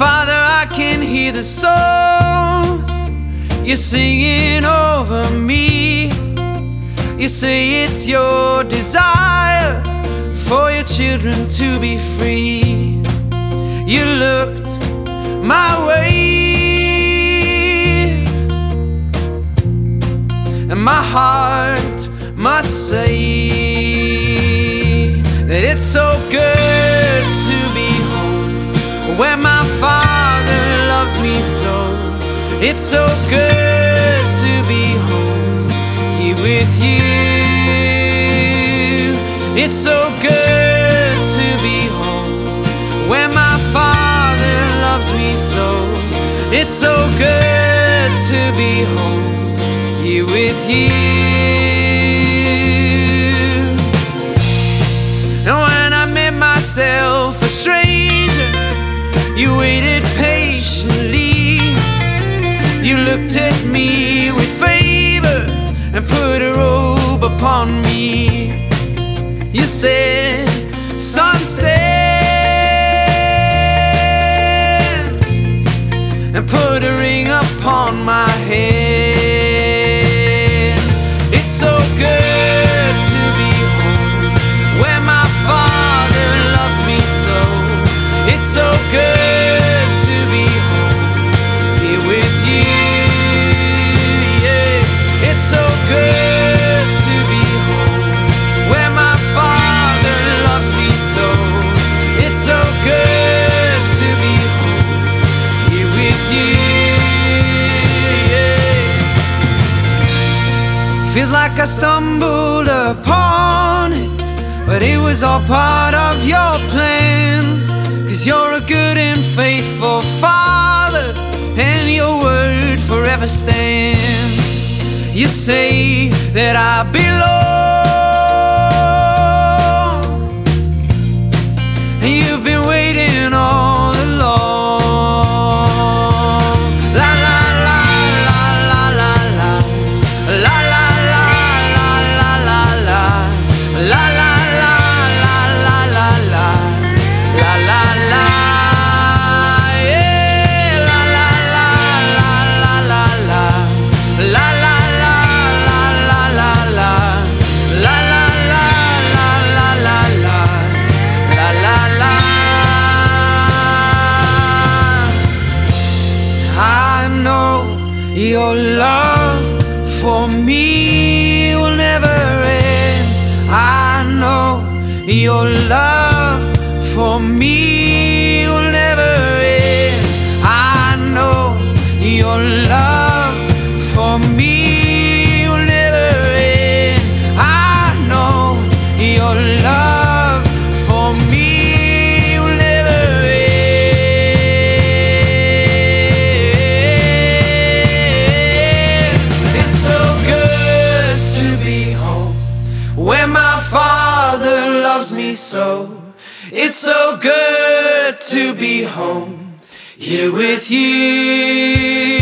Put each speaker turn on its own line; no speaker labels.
Father, I can hear the songs you're singing over me. You say it's your desire for your children to be free. You looked my way, and my heart must say that it's so good to be where my father loves me so. It's so good to be home here with you. It's so good to be home where my father loves me so. It's so good to be home here with you. Looked at me with favor and put a robe upon me. You said, Son, stand and put a ring upon my Feels like I stumbled upon it, but it was all part of your plan. Cause you're a good and faithful father, and your word forever stands. You say that I belong, your love for me will never end. I know your love for me where my father loves me so. It's so good to be home here with you.